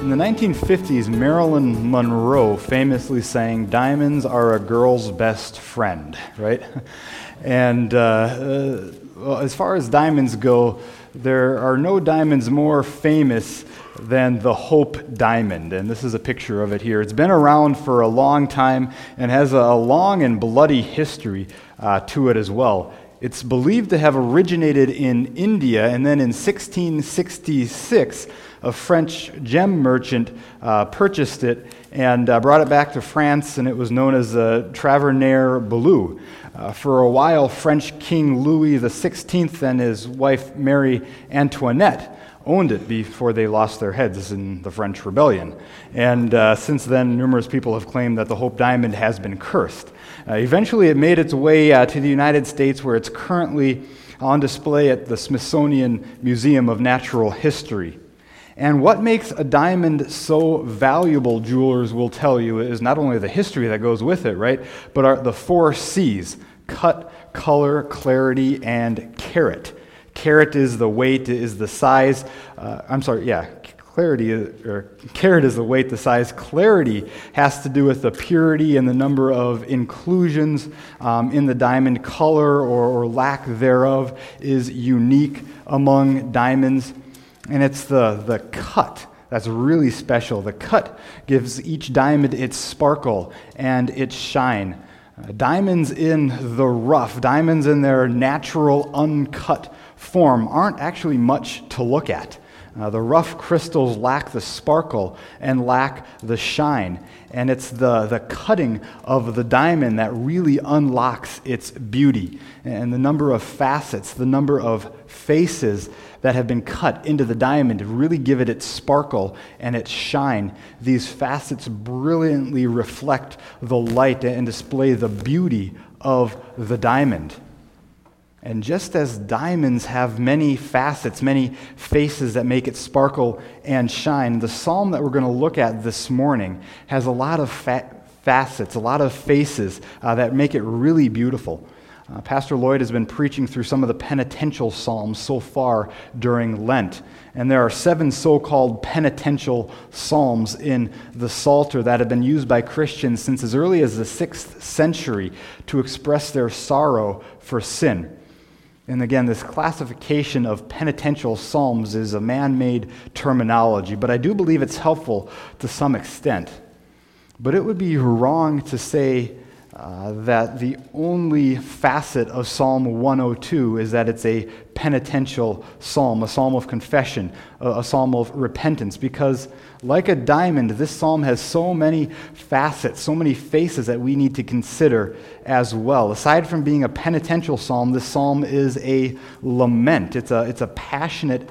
In the 1950s, Marilyn Monroe famously sang, Diamonds are a girl's best friend, right? And uh, uh, well, as far as diamonds go, there are no diamonds more famous than the Hope Diamond. And this is a picture of it here. It's been around for a long time and has a long and bloody history uh, to it as well. It's believed to have originated in India, and then in 1666, a French gem merchant uh, purchased it and uh, brought it back to France, and it was known as the Tavernier Bleu. Uh, for a while, French King Louis XVI and his wife Marie Antoinette owned it before they lost their heads in the French Rebellion. And uh, since then, numerous people have claimed that the Hope Diamond has been cursed. Uh, eventually, it made its way uh, to the United States, where it's currently on display at the Smithsonian Museum of Natural History. And what makes a diamond so valuable, jewelers will tell you, is not only the history that goes with it, right, but are the four C's cut, color, clarity, and carat. Carat is the weight, is the size. Uh, I'm sorry, yeah, clarity, or carat is the weight, the size. Clarity has to do with the purity and the number of inclusions um, in the diamond. Color or, or lack thereof is unique among diamonds and it's the, the cut that's really special. The cut gives each diamond its sparkle and its shine. Uh, diamonds in the rough, diamonds in their natural, uncut form, aren't actually much to look at. Uh, the rough crystals lack the sparkle and lack the shine. And it's the, the cutting of the diamond that really unlocks its beauty. And the number of facets, the number of faces that have been cut into the diamond really give it its sparkle and its shine. These facets brilliantly reflect the light and display the beauty of the diamond. And just as diamonds have many facets, many faces that make it sparkle and shine, the psalm that we're going to look at this morning has a lot of fa- facets, a lot of faces uh, that make it really beautiful. Uh, Pastor Lloyd has been preaching through some of the penitential psalms so far during Lent. And there are seven so called penitential psalms in the Psalter that have been used by Christians since as early as the sixth century to express their sorrow for sin. And again, this classification of penitential psalms is a man made terminology, but I do believe it's helpful to some extent. But it would be wrong to say uh, that the only facet of Psalm 102 is that it's a penitential psalm, a psalm of confession, a, a, psalm of repentance, because like a diamond, this psalm has so many facets, so many faces that we need to consider as well. Aside from being a penitential psalm, this psalm is a lament, it's a, it's a passionate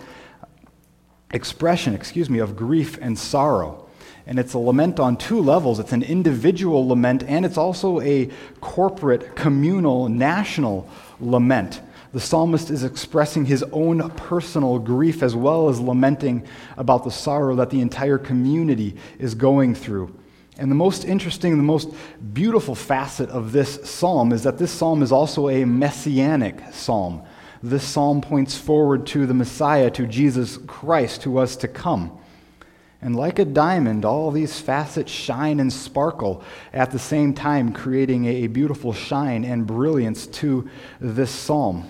expression, excuse me, of grief and sorrow. And it's a lament on two levels it's an individual lament, and it's also a corporate, communal, national lament. The psalmist is expressing his own personal grief as well as lamenting about the sorrow that the entire community is going through. And the most interesting, the most beautiful facet of this psalm is that this psalm is also a messianic psalm. This psalm points forward to the Messiah, to Jesus Christ, who was to come. And like a diamond, all these facets shine and sparkle at the same time, creating a beautiful shine and brilliance to this psalm.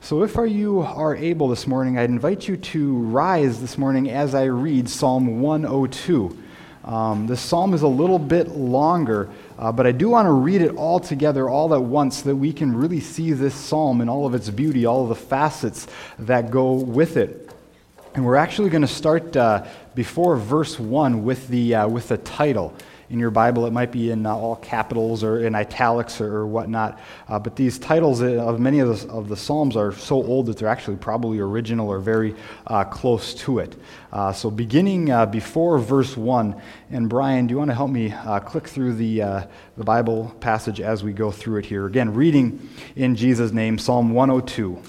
So, if you are able this morning, I'd invite you to rise this morning as I read Psalm 102. Um, this psalm is a little bit longer, uh, but I do want to read it all together, all at once, so that we can really see this psalm and all of its beauty, all of the facets that go with it. And we're actually going to start uh, before verse 1 with the, uh, with the title. in your Bible, it might be in uh, all capitals or in italics or, or whatnot. Uh, but these titles of many of the, of the Psalms are so old that they're actually probably original or very uh, close to it. Uh, so, beginning uh, before verse 1, and Brian, do you want to help me click through the, the Bible passage as we go through it here? Again, reading in Jesus' name, Psalm 102.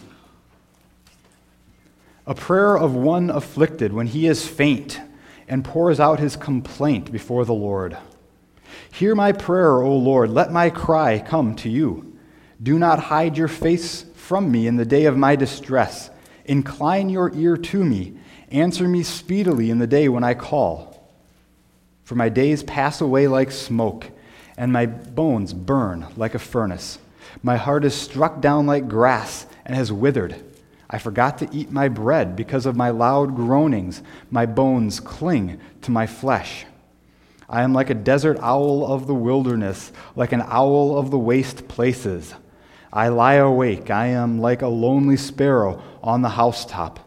A prayer of one afflicted when he is faint and pours out his complaint before the Lord. Hear my prayer, O Lord. Let my cry come to you. Do not hide your face from me in the day of my distress. Incline your ear to me. Answer me speedily in the day when I call. For my days pass away like smoke, and my bones burn like a furnace. My heart is struck down like grass and has withered. I forgot to eat my bread because of my loud groanings. My bones cling to my flesh. I am like a desert owl of the wilderness, like an owl of the waste places. I lie awake. I am like a lonely sparrow on the housetop.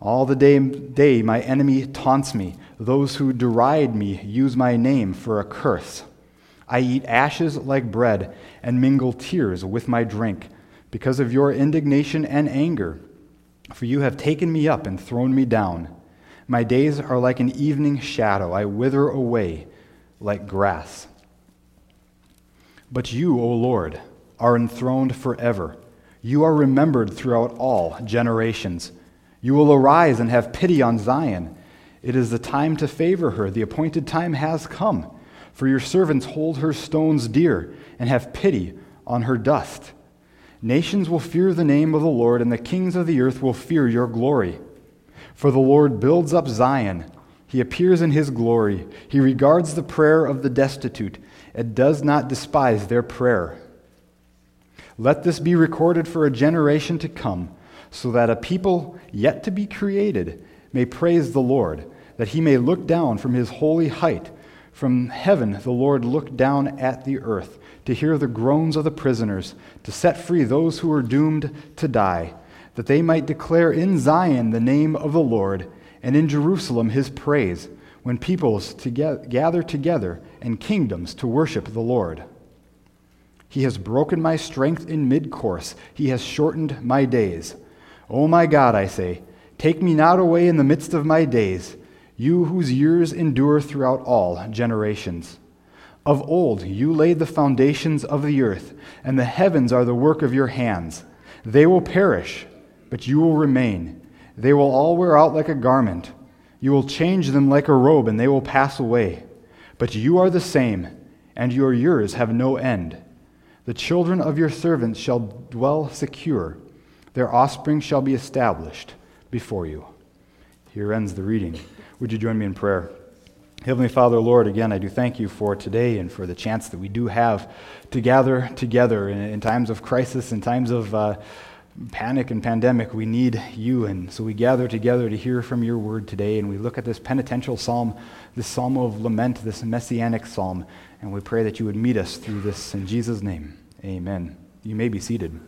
All the day, day my enemy taunts me. Those who deride me use my name for a curse. I eat ashes like bread and mingle tears with my drink because of your indignation and anger. For you have taken me up and thrown me down. My days are like an evening shadow. I wither away like grass. But you, O Lord, are enthroned forever. You are remembered throughout all generations. You will arise and have pity on Zion. It is the time to favor her. The appointed time has come. For your servants hold her stones dear and have pity on her dust. Nations will fear the name of the Lord, and the kings of the earth will fear your glory. For the Lord builds up Zion. He appears in his glory. He regards the prayer of the destitute and does not despise their prayer. Let this be recorded for a generation to come, so that a people yet to be created may praise the Lord, that he may look down from his holy height. From heaven, the Lord looked down at the earth to hear the groans of the prisoners, to set free those who were doomed to die, that they might declare in Zion the name of the Lord, and in Jerusalem his praise, when peoples to gather together and kingdoms to worship the Lord. He has broken my strength in mid course, he has shortened my days. O my God, I say, take me not away in the midst of my days, you whose years endure throughout all generations. Of old you laid the foundations of the earth, and the heavens are the work of your hands. They will perish, but you will remain. They will all wear out like a garment. You will change them like a robe, and they will pass away. But you are the same, and your years have no end. The children of your servants shall dwell secure, their offspring shall be established before you. Here ends the reading. Would you join me in prayer? Heavenly Father, Lord, again, I do thank you for today and for the chance that we do have to gather together in, in times of crisis, in times of uh, panic and pandemic. We need you. And so we gather together to hear from your word today. And we look at this penitential psalm, this psalm of lament, this messianic psalm. And we pray that you would meet us through this. In Jesus' name, amen. You may be seated.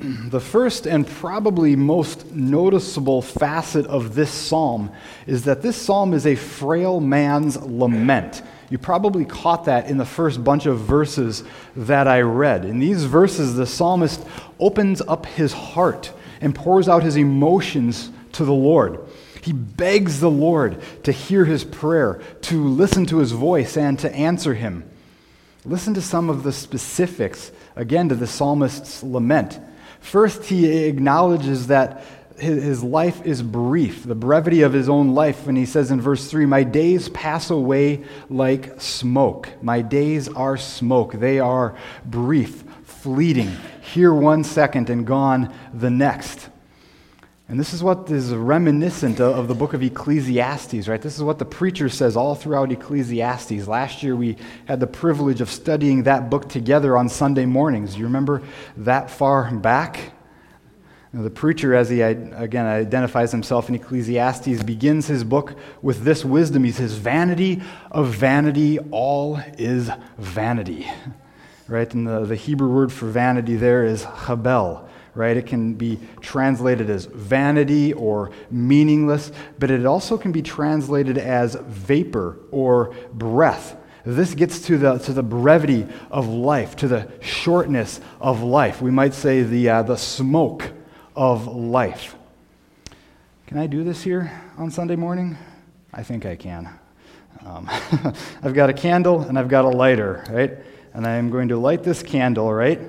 The first and probably most noticeable facet of this psalm is that this psalm is a frail man's lament. You probably caught that in the first bunch of verses that I read. In these verses, the psalmist opens up his heart and pours out his emotions to the Lord. He begs the Lord to hear his prayer, to listen to his voice, and to answer him. Listen to some of the specifics, again, to the psalmist's lament. First, he acknowledges that his life is brief, the brevity of his own life. And he says in verse 3 My days pass away like smoke. My days are smoke. They are brief, fleeting, here one second and gone the next. And this is what is reminiscent of the book of Ecclesiastes, right? This is what the preacher says all throughout Ecclesiastes. Last year we had the privilege of studying that book together on Sunday mornings. You remember that far back? Now, the preacher, as he again identifies himself in Ecclesiastes, begins his book with this wisdom. He says, Vanity of vanity, all is vanity. Right? And the, the Hebrew word for vanity there is chabel right? It can be translated as vanity or meaningless, but it also can be translated as vapor or breath. This gets to the, to the brevity of life, to the shortness of life. We might say the, uh, the smoke of life. Can I do this here on Sunday morning? I think I can. Um, I've got a candle and I've got a lighter, right? And I am going to light this candle, right?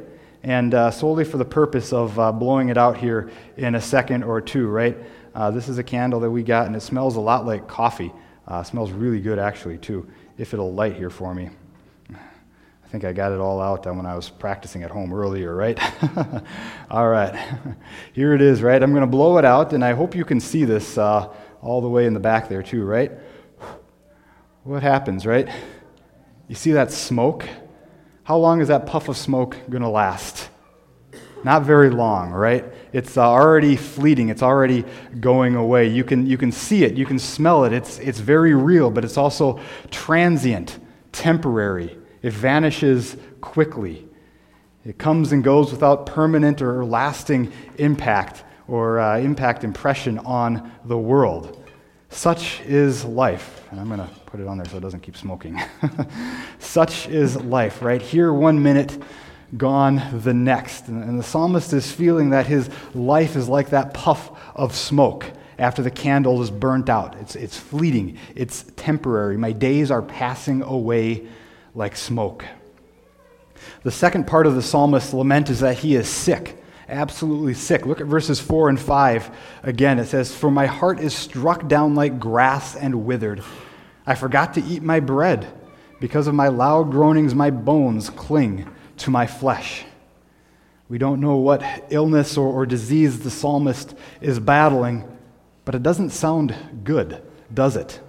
And uh, solely for the purpose of uh, blowing it out here in a second or two, right? Uh, this is a candle that we got, and it smells a lot like coffee. Uh, smells really good, actually, too, if it'll light here for me. I think I got it all out when I was practicing at home earlier, right? all right. Here it is, right? I'm going to blow it out, and I hope you can see this uh, all the way in the back there, too, right? What happens, right? You see that smoke? How long is that puff of smoke going to last? Not very long, right? It's uh, already fleeting. It's already going away. You can, you can see it. You can smell it. It's, it's very real, but it's also transient, temporary. It vanishes quickly. It comes and goes without permanent or lasting impact or uh, impact impression on the world. Such is life. And I'm going to put it on there so it doesn't keep smoking. Such is life, right? Here, one minute, gone the next. And the psalmist is feeling that his life is like that puff of smoke after the candle is burnt out. It's, it's fleeting, it's temporary. My days are passing away like smoke. The second part of the psalmist's lament is that he is sick absolutely sick. Look at verses 4 and 5 again. It says, For my heart is struck down like grass and withered. I forgot to eat my bread. Because of my loud groanings, my bones cling to my flesh. We don't know what illness or, or disease the psalmist is battling, but it doesn't sound good, does it?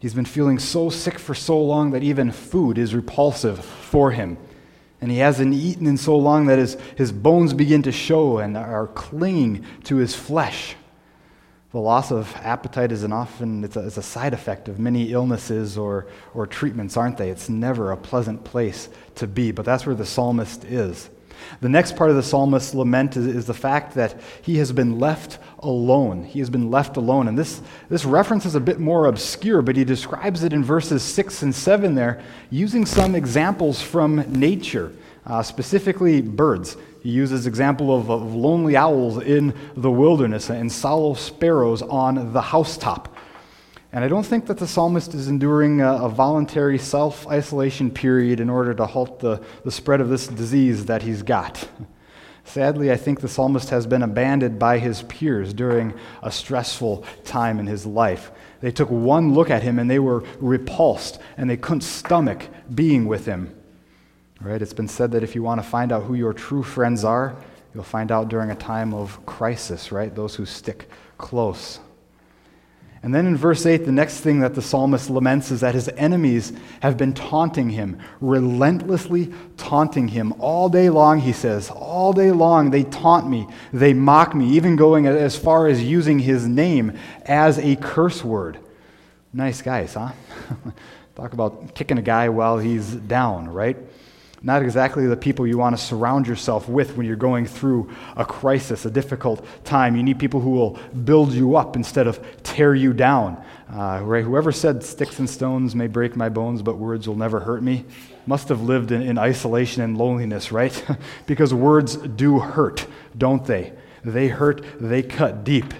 He's been feeling so sick for so long that even food is repulsive for him. And he hasn't eaten in so long that his, his bones begin to show and are clinging to his flesh. The loss of appetite is an often it's a, it's a side effect of many illnesses or, or treatments, aren't they? It's never a pleasant place to be, but that's where the psalmist is. The next part of the psalmist's lament is, is, the fact that he has been left alone. He has been left alone. And this, this reference is a bit more obscure, but he describes it in verses 6 and 7 there, using some examples from nature, uh, specifically birds. He uses example of, of lonely owls in the wilderness and sallow sparrows on the housetop. And I don't think that the psalmist is enduring a, a voluntary self isolation period in order to halt the, the spread of this disease that he's got. Sadly, I think the psalmist has been abandoned by his peers during a stressful time in his life. They took one look at him and they were repulsed and they couldn't stomach being with him. Right? It's been said that if you want to find out who your true friends are, you'll find out during a time of crisis, right? Those who stick close. And then in verse 8, the next thing that the psalmist laments is that his enemies have been taunting him, relentlessly taunting him. All day long, he says, all day long, they taunt me, they mock me, even going as far as using his name as a curse word. Nice guys, huh? Talk about kicking a guy while he's down, right? Not exactly the people you want to surround yourself with when you're going through a crisis, a difficult time. You need people who will build you up instead of tear you down. Uh, right? Whoever said sticks and stones may break my bones, but words will never hurt me must have lived in, in isolation and loneliness, right? because words do hurt, don't they? They hurt, they cut deep.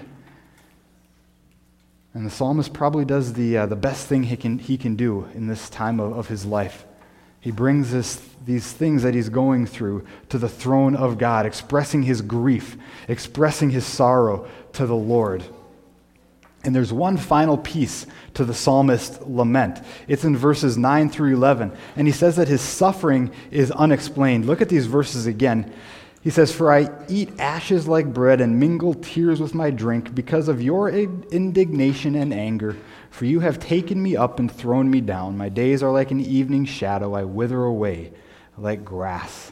And the psalmist probably does the, uh, the best thing he can, he can do in this time of, of his life. He brings this, these things that he's going through to the throne of God, expressing his grief, expressing his sorrow to the Lord. And there's one final piece to the psalmist's lament. It's in verses 9 through 11. And he says that his suffering is unexplained. Look at these verses again. He says, For I eat ashes like bread and mingle tears with my drink because of your indignation and anger. For you have taken me up and thrown me down. My days are like an evening shadow. I wither away like grass.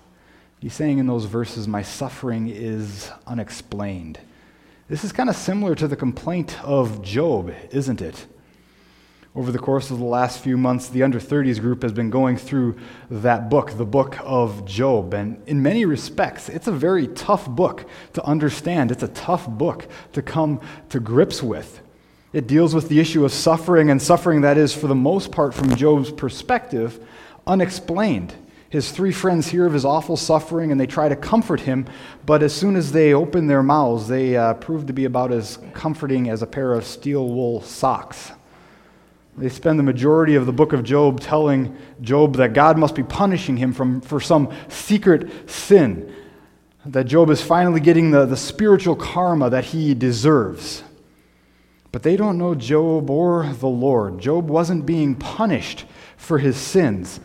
He's saying in those verses, My suffering is unexplained. This is kind of similar to the complaint of Job, isn't it? Over the course of the last few months, the under 30s group has been going through that book, the book of Job. And in many respects, it's a very tough book to understand. It's a tough book to come to grips with. It deals with the issue of suffering, and suffering that is, for the most part, from Job's perspective, unexplained. His three friends hear of his awful suffering and they try to comfort him, but as soon as they open their mouths, they uh, prove to be about as comforting as a pair of steel wool socks. They spend the majority of the book of Job telling Job that God must be punishing him from, for some secret sin, that Job is finally getting the, the spiritual karma that he deserves. But they don't know Job or the Lord. Job wasn't being punished for his sins.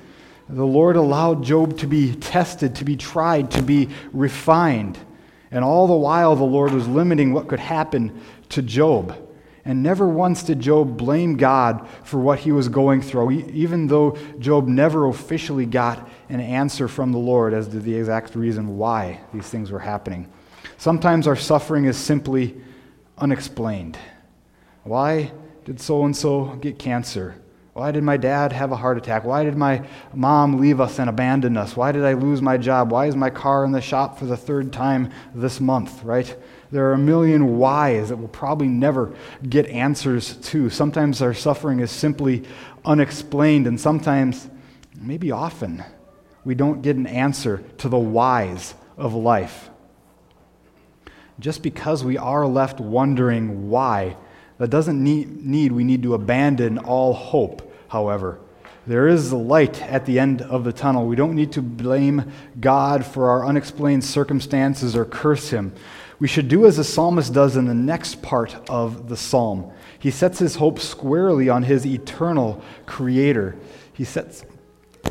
The Lord allowed Job to be tested, to be tried, to be refined. And all the while, the Lord was limiting what could happen to Job. And never once did Job blame God for what he was going through, even though Job never officially got an answer from the Lord as to the exact reason why these things were happening. Sometimes our suffering is simply unexplained. Why did so and so get cancer? Why did my dad have a heart attack? Why did my mom leave us and abandon us? Why did I lose my job? Why is my car in the shop for the third time this month, right? There are a million whys that we'll probably never get answers to. Sometimes our suffering is simply unexplained, and sometimes, maybe often, we don't get an answer to the whys of life. Just because we are left wondering why, that doesn't need, need we need to abandon all hope, however. There is light at the end of the tunnel. We don't need to blame God for our unexplained circumstances or curse Him we should do as the psalmist does in the next part of the psalm. He sets his hope squarely on his eternal creator. He sets,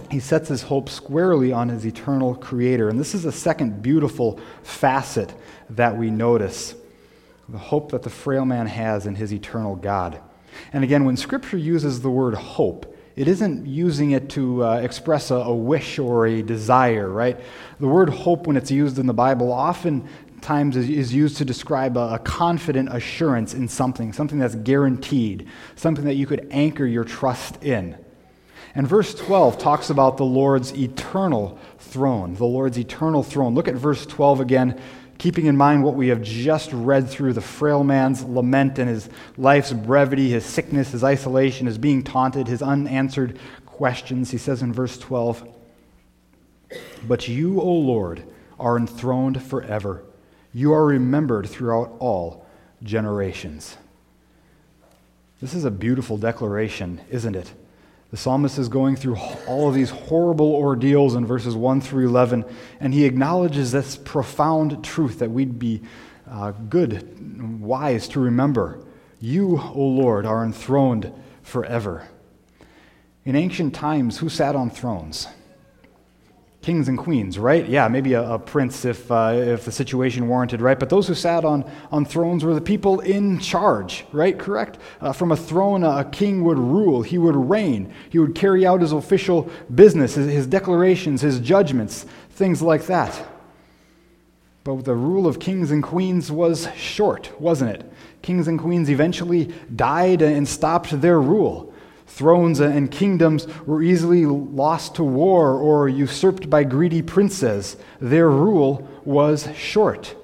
he sets his hope squarely on his eternal creator. And this is a second beautiful facet that we notice the hope that the frail man has in his eternal God. And again, when Scripture uses the word hope, it isn't using it to uh, express a, a, wish or a desire, right? The word hope, when it's used in the Bible, often times is, used to describe a, a, confident assurance in something, something that's guaranteed, something that you could anchor your trust in. And verse 12 talks about the Lord's eternal throne, the Lord's eternal throne. Look at verse 12 again, keeping in mind what we have just read through the frail man's lament and his life's brevity, his sickness, his isolation, his being taunted, his unanswered questions. He says in verse 12, But you, O Lord, are enthroned forever. You are remembered throughout all generations. This is a beautiful declaration, isn't it? The psalmist is going through all of these horrible ordeals in verses 1 through 11, and he acknowledges this profound truth that we'd be uh, good, wise to remember. You, O Lord, are enthroned forever. In ancient times, who sat on thrones? Kings and queens, right? Yeah, maybe a, a prince if, uh, if the situation warranted, right? But those who sat on, on thrones were the people in charge, right? Correct? Uh, from a throne, a king would rule, he would reign, he would carry out his official business, his, his declarations, his judgments, things like that. But the rule of kings and queens was short, wasn't it? Kings and queens eventually died and stopped their rule. Thrones and kingdoms were easily lost to war or usurped by greedy princes. Their rule was short.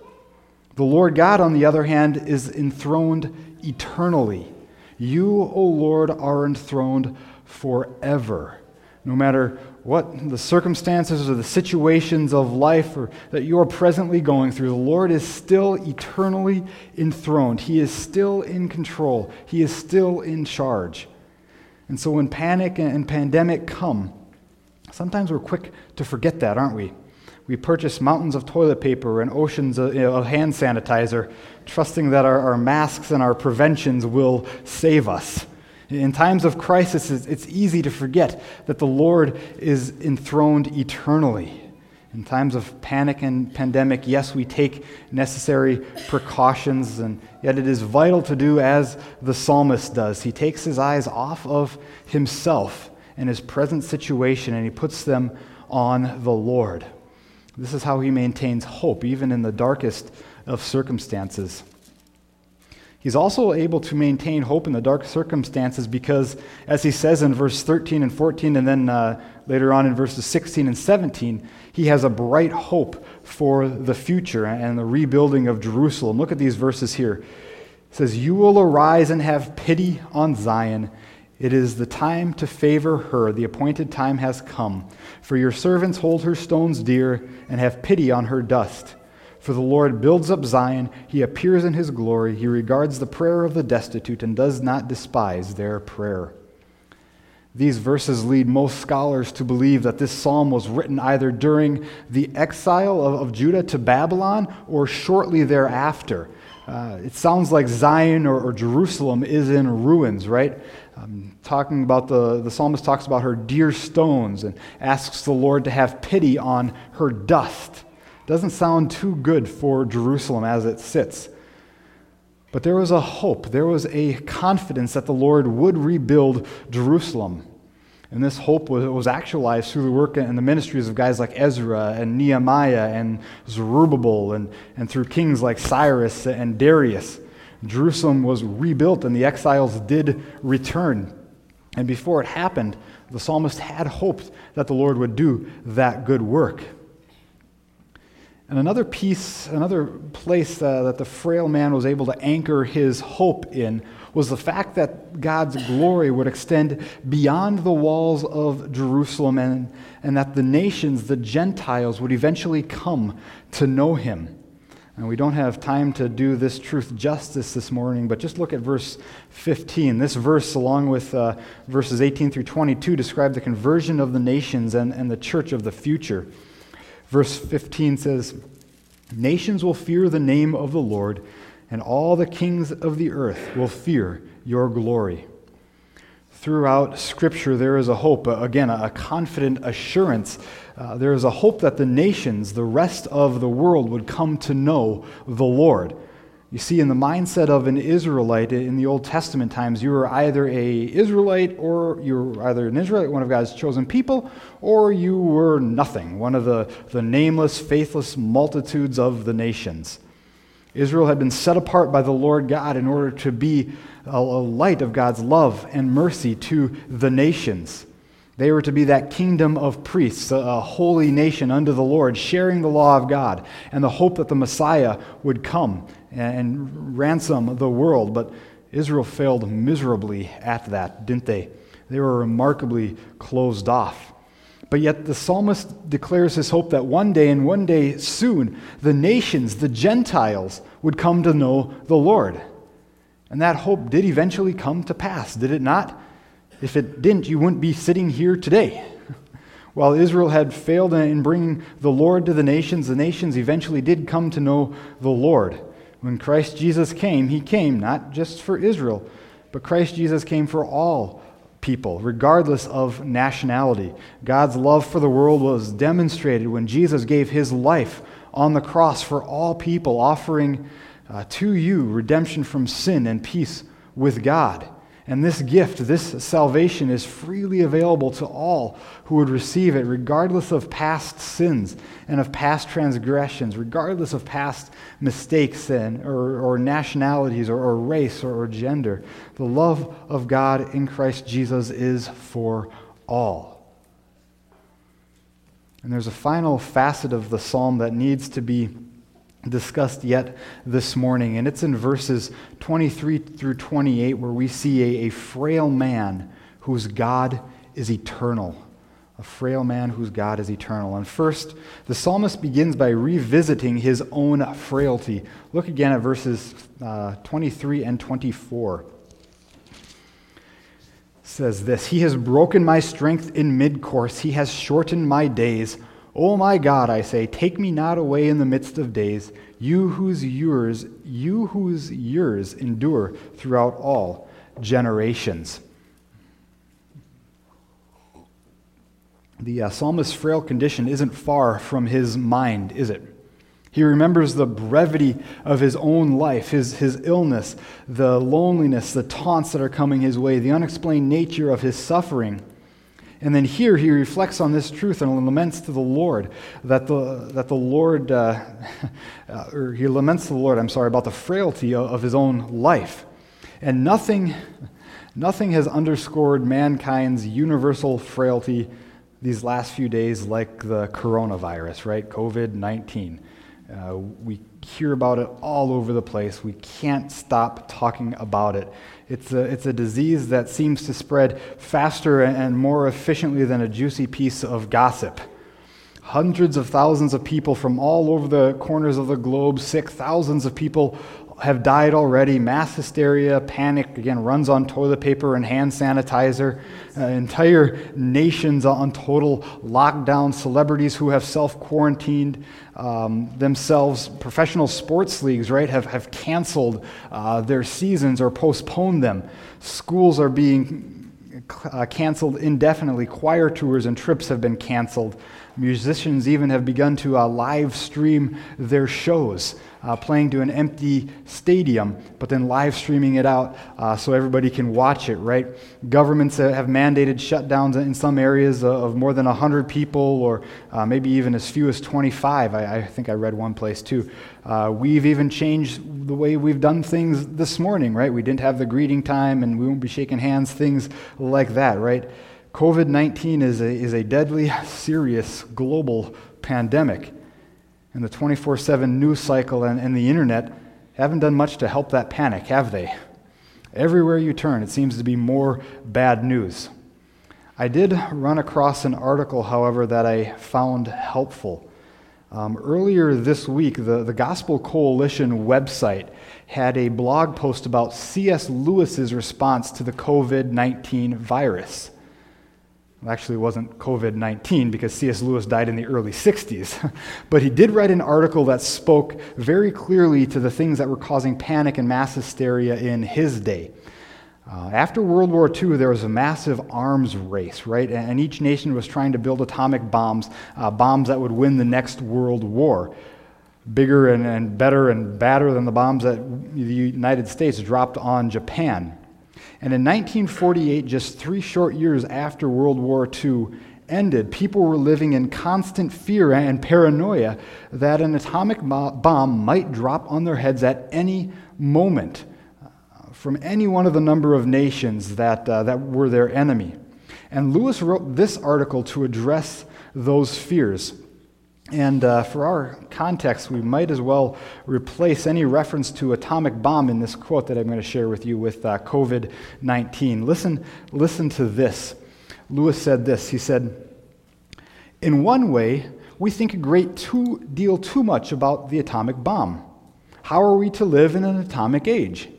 The Lord God, on the other hand, is enthroned eternally. You, O Lord, are enthroned forever. No matter what the circumstances or the situations of life or that you are presently going through, the Lord is still eternally enthroned. He is still in control. He is still in charge. And so when panic and pandemic come, sometimes we're quick to forget that, aren't we? We purchase mountains of toilet paper and oceans of, you know, of hand sanitizer, trusting that our, our, masks and our preventions will save us. In times of crisis, it's easy to forget that the Lord is enthroned eternally. In times of panic and pandemic, yes, we take necessary precautions, and yet it is vital to do as the psalmist does. He takes his eyes off of himself and his present situation and he puts them on the Lord. This is how he maintains hope, even in the darkest of circumstances. He's also able to maintain hope in the dark circumstances because, as he says in verse 13 and 14, and then uh, later on in verses 16 and 17, he has a bright hope for the future and the rebuilding of Jerusalem. Look at these verses here. It says, You will arise and have pity on Zion. It is the time to favor her. The appointed time has come. For your servants hold her stones dear and have pity on her dust. For the Lord builds up Zion, he appears in his glory, he regards the prayer of the destitute and does not despise their prayer. These verses lead most scholars to believe that this psalm was written either during the exile of, of Judah to Babylon or shortly thereafter. Uh, it sounds like Zion or, or, Jerusalem is in ruins, right? Um, talking about the, the psalmist talks about her dear stones and asks the Lord to have pity on her dust. Doesn't sound too good for Jerusalem as it sits. But there was a hope, there was a confidence that the Lord would rebuild Jerusalem. And this hope was, was actualized through the work and the ministries of guys like Ezra and Nehemiah and Zerubbabel and, and through kings like Cyrus and Darius. Jerusalem was rebuilt and the exiles did return. And before it happened, the psalmist had hoped that the Lord would do that good work. And another piece, another place uh, that the frail man was able to anchor his hope in was the fact that God's glory would extend beyond the walls of Jerusalem and, and that the nations, the Gentiles, would eventually come to know him. And we don't have time to do this truth justice this morning, but just look at verse 15. This verse, along with uh, verses 18 through 22, describe the conversion of the nations and, and the church of the future. Verse 15 says, Nations will fear the name of the Lord, and all the kings of the earth will fear your glory. Throughout Scripture, there is a hope, again, a confident assurance. Uh, there is a hope that the nations, the rest of the world, would come to know the Lord. You see, in the mindset of an Israelite in the Old Testament times, you were either a Israelite or you were either an Israelite, one of God's chosen people, or you were nothing, one of the, the nameless, faithless multitudes of the nations. Israel had been set apart by the Lord God in order to be a, a light of God's love and mercy to the nations. They were to be that kingdom of priests, a holy nation under the Lord, sharing the law of God, and the hope that the Messiah would come and ransom the world. But Israel failed miserably at that, didn't they? They were remarkably closed off. But yet the psalmist declares his hope that one day and one day soon, the nations, the Gentiles, would come to know the Lord. And that hope did eventually come to pass, did it not? If it didn't, you wouldn't be sitting here today. While Israel had failed in bringing the Lord to the nations, the nations eventually did come to know the Lord. When Christ Jesus came, he came not just for Israel, but Christ Jesus came for all people, regardless of nationality. God's love for the world was demonstrated when Jesus gave his life on the cross for all people, offering uh, to you redemption from sin and peace with God. And this gift, this salvation, is freely available to all who would receive it, regardless of past sins and of past transgressions, regardless of past mistakes and, or, or nationalities or, or race or, or gender. The love of God in Christ Jesus is for all. And there's a final facet of the psalm that needs to be discussed yet this morning, and it's in verses 23 through 28 where we see a, a frail man whose God is eternal. A frail man whose God is eternal. And first, the psalmist begins by revisiting his own frailty. Look again at verses uh, 23 and 24 says this He has broken my strength in mid course, He has shortened my days. O oh my God, I say, take me not away in the midst of days, you whose years, you whose years endure throughout all generations. The uh, psalmist's frail condition isn't far from his mind, is it? He remembers the brevity of his own life, his, his illness, the loneliness, the taunts that are coming his way, the unexplained nature of his suffering. And then here he reflects on this truth and laments to the Lord that the, that the Lord, uh, or he laments to the Lord, I'm sorry, about the frailty of, of his own life. And nothing, nothing has underscored mankind's universal frailty these last few days like the coronavirus, right? COVID 19. Uh, we hear about it all over the place. We can't stop talking about it. It's a, it's a disease that seems to spread faster and more efficiently than a juicy piece of gossip. Hundreds of thousands of people from all over the corners of the globe, sick, thousands of people have died already. Mass hysteria, panic, again, runs on toilet paper and hand sanitizer. Uh, entire nations on total lockdown. Celebrities who have self quarantined um, themselves. Professional sports leagues, right, have, have canceled uh, their seasons or postponed them. Schools are being uh, canceled indefinitely. Choir tours and trips have been canceled. Musicians even have begun to uh, live stream their shows, uh, playing to an empty stadium, but then live streaming it out uh, so everybody can watch it, right? Governments have mandated shutdowns in some areas of more than 100 people, or uh, maybe even as few as 25. I, I think I read one place too. Uh, we've even changed the way we've done things this morning, right? We didn't have the greeting time and we won't be shaking hands, things like that, right? COVID 19 is a, is a deadly, serious global pandemic. And the 24 7 news cycle and, and the internet haven't done much to help that panic, have they? Everywhere you turn, it seems to be more bad news. I did run across an article, however, that I found helpful. Um, earlier this week, the, the Gospel Coalition website had a blog post about C.S. Lewis's response to the COVID 19 virus. Well, actually, it wasn't COVID 19 because C.S. Lewis died in the early 60s. but he did write an article that spoke very clearly to the things that were causing panic and mass hysteria in his day. Uh, after World War II, there was a massive arms race, right? And each nation was trying to build atomic bombs, uh, bombs that would win the next world war. Bigger and, and better and badder than the bombs that the United States dropped on Japan. And in 1948, just three short years after World War II ended, people were living in constant fear and paranoia that an atomic bomb might drop on their heads at any moment uh, from any one of the number of nations that, uh, that were their enemy. And Lewis wrote this article to address those fears. And uh, for our context, we might as well replace any reference to atomic bomb in this quote that I'm going to share with you with uh, COVID 19. Listen, listen to this. Lewis said this. He said, In one way, we think a great too, deal too much about the atomic bomb. How are we to live in an atomic age?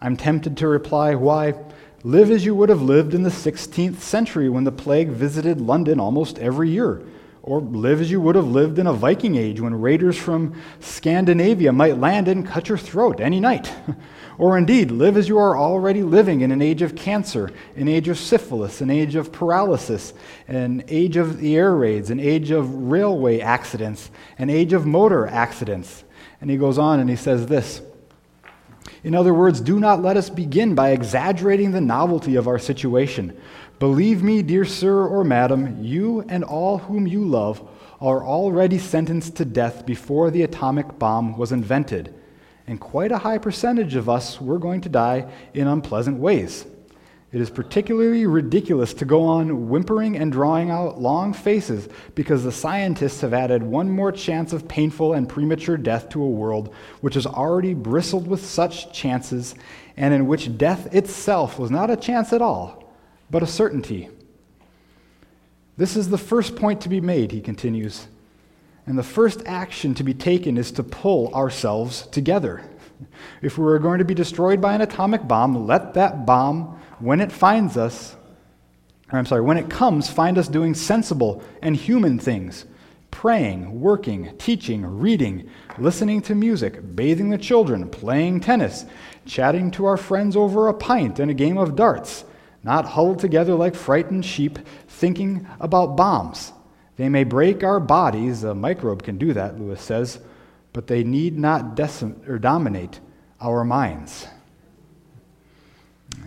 I'm tempted to reply, Why, live as you would have lived in the 16th century when the plague visited London almost every year or live as you would have lived in a Viking age when raiders from Scandinavia might land and cut your throat any night. or indeed, live as you are already living in an age of cancer, an age of syphilis, an age of paralysis, an age of the air raids, an age of railway accidents, an age of motor accidents. And he goes on and he says this. In other words, do not let us begin by exaggerating the novelty of our situation Believe me, dear sir or madam, you and all whom you love are already sentenced to death before the atomic bomb was invented. And quite a high percentage of us were going to die in unpleasant ways. It is particularly ridiculous to go on whimpering and drawing out long faces because the scientists have added one more chance of painful and premature death to a world which has already bristled with such chances and in which death itself was not a chance at all but a certainty. This is the first point to be made, he continues. And the first action to be taken is to pull ourselves together. If we are going to be destroyed by an atomic bomb, let that bomb, when it finds us, or I'm sorry, when it comes, find us doing sensible and human things praying, working, teaching, reading, listening to music, bathing the children, playing tennis, chatting to our friends over a pint and a game of darts not huddled together like frightened sheep, thinking about bombs. They may break our bodies, a microbe can do that, Lewis says, but they need not decim- or dominate our minds.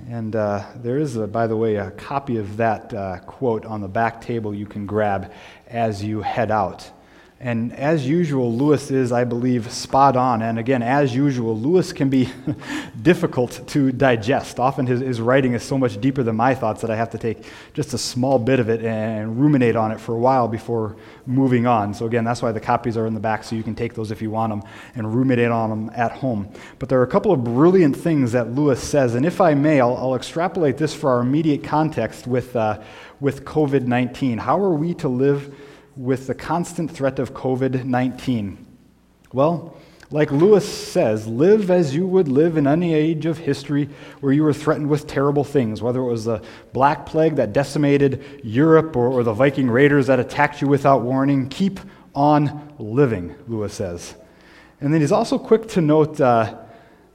And uh, there is, a, by the way, a copy of that uh, quote on the back table you can grab as you head out. And as usual, Lewis is, I believe, spot on. And again, as usual, Lewis can be difficult to digest. Often his, his writing is so much deeper than my thoughts that I have to take just a small bit of it and ruminate on it for a while before moving on. So, again, that's why the copies are in the back, so you can take those if you want them and ruminate on them at home. But there are a couple of brilliant things that Lewis says. And if I may, I'll, I'll extrapolate this for our immediate context with, uh, with COVID 19. How are we to live? With the constant threat of COVID 19? Well, like Lewis says, live as you would live in any age of history where you were threatened with terrible things, whether it was the Black Plague that decimated Europe or, or the Viking raiders that attacked you without warning. Keep on living, Lewis says. And then he's also quick to note uh,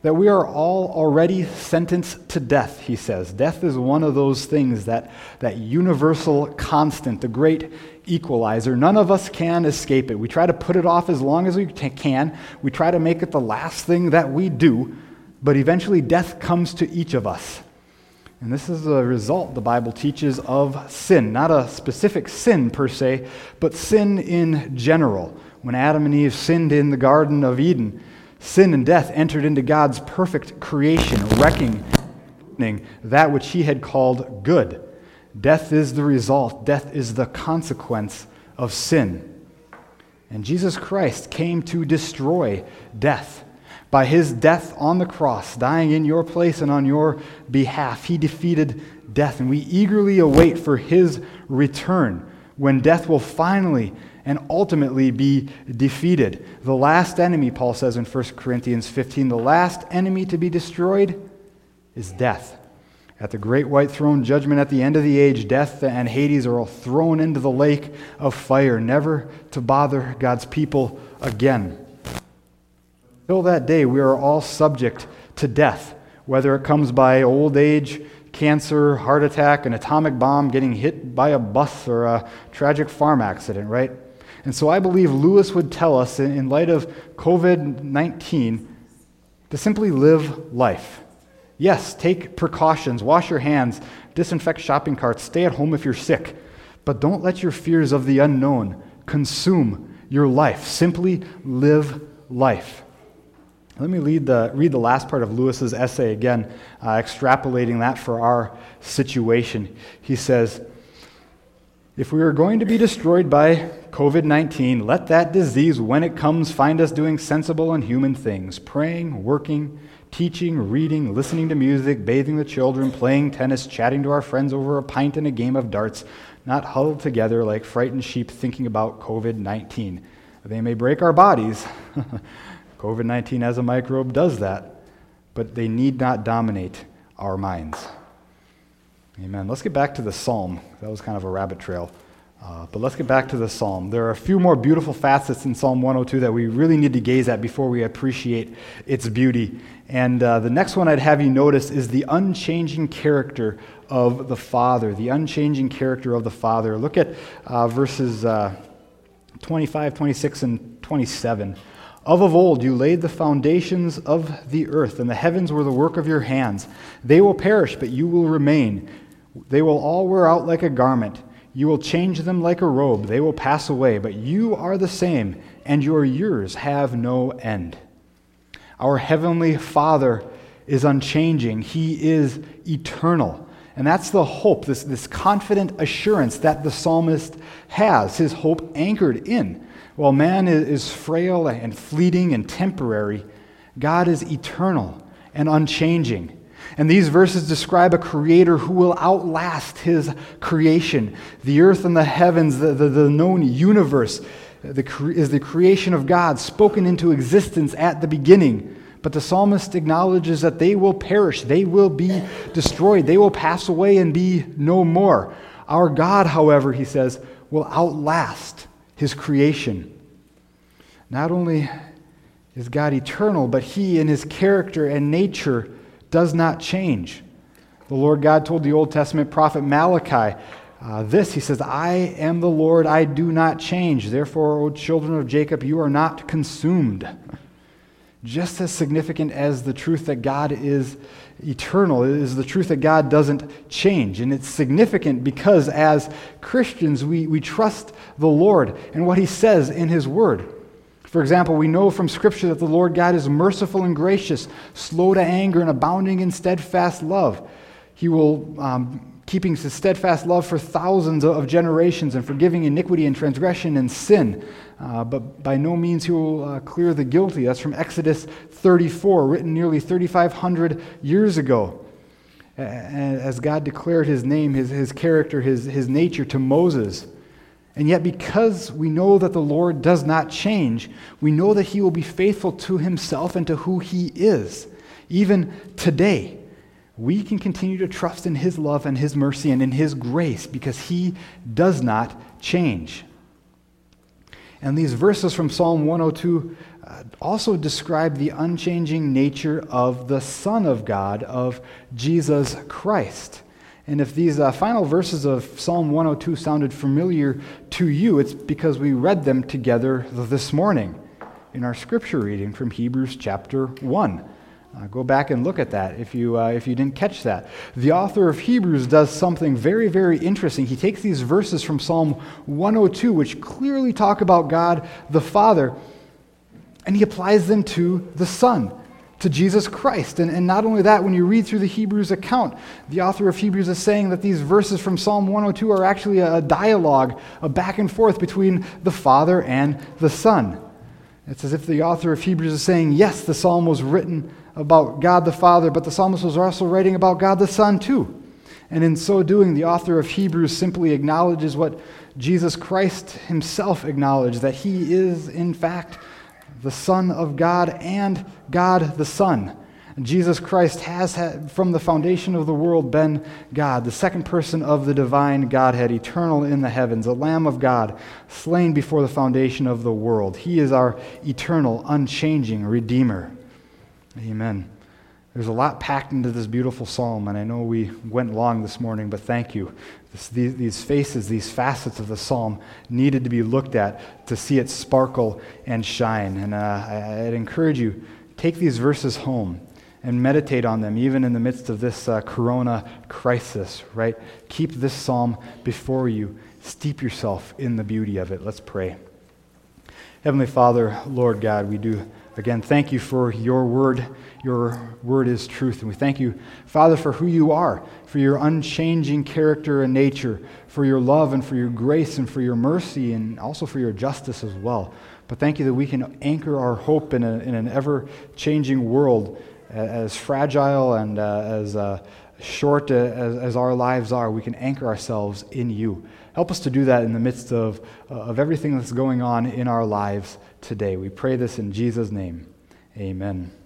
that we are all already sentenced to death, he says. Death is one of those things, that, that universal constant, the great equalizer. None of us can escape it. We try to put it off as long as we can. We try to make it the last thing that we do, but eventually death comes to each of us. And this is a result, the Bible teaches, of sin. Not a specific sin per se, but sin in general. When Adam and Eve sinned in the Garden of Eden, sin and death entered into God's perfect creation, wrecking that which he had called good. Death is the result, death is the consequence of sin. And Jesus Christ came to destroy death. By his death on the cross, dying in your place and on your behalf, he defeated death. And we eagerly await for his return when death will finally and ultimately be defeated. The last enemy, Paul says in 1 Corinthians 15, the last enemy to be destroyed is death. At the great white throne judgment at the end of the age, death and Hades are all thrown into the lake of fire, never to bother God's people again. Till that day, we are all subject to death, whether it comes by old age, cancer, heart attack, an atomic bomb, getting hit by a bus, or a tragic farm accident, right? And so I believe Lewis would tell us, in light of COVID 19, to simply live life Yes, take precautions, wash your hands, disinfect shopping carts, stay at home if you're sick, but don't let your fears of the unknown consume your life. Simply live life. Let me read the, read the last part of Lewis's essay again, uh, extrapolating that for our situation. He says, If we are going to be destroyed by COVID 19, let that disease, when it comes, find us doing sensible and human things, praying, working, teaching, reading, listening to music, bathing the children, playing tennis, chatting to our friends over a pint and a game of darts, not huddled together like frightened sheep thinking about COVID 19. They may break our bodies. COVID 19 as a microbe does that, but they need not dominate our minds. Amen. Let's get back to the psalm. That was kind of a rabbit trail. Uh, but let's get back to the psalm. There are a few more beautiful facets in Psalm 102 that we really need to gaze at before we appreciate its beauty. And uh, the next one I'd have you notice is the unchanging character of the Father. The unchanging character of the Father. Look at uh, verses uh, 25, 26, and 27. Of of old you laid the foundations of the earth, and the heavens were the work of your hands. They will perish, but you will remain. They will all wear out like a garment. You will change them like a robe. They will pass away, but you are the same, and your years have no end. Our Heavenly Father is unchanging, He is eternal. And that's the hope, this, this confident assurance that the psalmist has, his hope anchored in. While man is frail and fleeting and temporary, God is eternal and unchanging. And these verses describe a creator who will outlast his creation. The earth and the heavens, the, the, the known universe, the, is the creation of God spoken into existence at the beginning. But the psalmist acknowledges that they will perish, they will be destroyed, they will pass away and be no more. Our God, however, he says, will outlast his creation. Not only is God eternal, but he in his character and nature does not change. The Lord God told the Old Testament prophet Malachi uh, this. He says, I am the Lord, I do not change. Therefore, O children of Jacob, you are not consumed. just as significant as the truth that God is eternal, is the truth that God doesn't change. And it's significant because as Christians, we, we trust the Lord and what He says in His Word. For example, we know from Scripture that the Lord God is merciful and gracious, slow to anger, and abounding in steadfast love. He will, um, keeping his steadfast love for thousands of generations and forgiving iniquity and transgression and sin. Uh, but by no means he will uh, clear the guilty. That's from Exodus 34, written nearly 3,500 years ago. As God declared his name, his, his character, his, his nature to Moses. And yet, because we know that the Lord does not change, we know that he will be faithful to himself and to who he is, even today we can continue to trust in His love and His mercy and in His grace because He does not change. And these verses from Psalm 102 uh, also describe the unchanging nature of the Son of God, of Jesus Christ. And if these uh, final verses of Psalm 102 sounded familiar to you, it's because we read them together this morning in our scripture reading from Hebrews chapter 1. Uh, go back and look at that if you, uh, if you didn't catch that. The author of Hebrews does something very, very interesting. He takes these verses from Psalm 102, which clearly talk about God the Father, and he applies them to the Son, to Jesus Christ. And, and not only that, when you read through the Hebrews account, the author of Hebrews is saying that these verses from Psalm 102 are actually a, a dialogue, a back and forth between the Father and the Son. It's as if the author of Hebrews is saying, yes, the psalm was written about God the Father, but the psalmist was also writing about God the Son too. And in so doing, the author of Hebrews simply acknowledges what Jesus Christ himself acknowledged that he is, in fact, the Son of God and God the Son. Jesus Christ has, had, from the foundation of the world, been God, the second person of the divine Godhead, eternal in the heavens, a Lamb of God, slain before the foundation of the world. He is our eternal, unchanging Redeemer. Amen. There's a lot packed into this beautiful psalm, and I know we went long this morning, but thank you. This, these, these faces, these facets of the psalm needed to be looked at to see it sparkle and shine. And uh, I, I'd encourage you, take these verses home and meditate on them, even in the midst of this uh, corona crisis, right? Keep this psalm before you. Steep yourself in the beauty of it. Let's pray. Heavenly Father, Lord God, we do Again, thank you for your word. Your word is truth. And we thank you, Father, for who you are, for your unchanging character and nature, for your love and for your grace and for your mercy and also for your justice as well. But thank you that we can anchor our hope in, a, in an ever changing world, as fragile and uh, as uh, short as, as our lives are. We can anchor ourselves in you. Help us to do that in the midst of, uh, of everything that's going on in our lives today. We pray this in Jesus' name. Amen.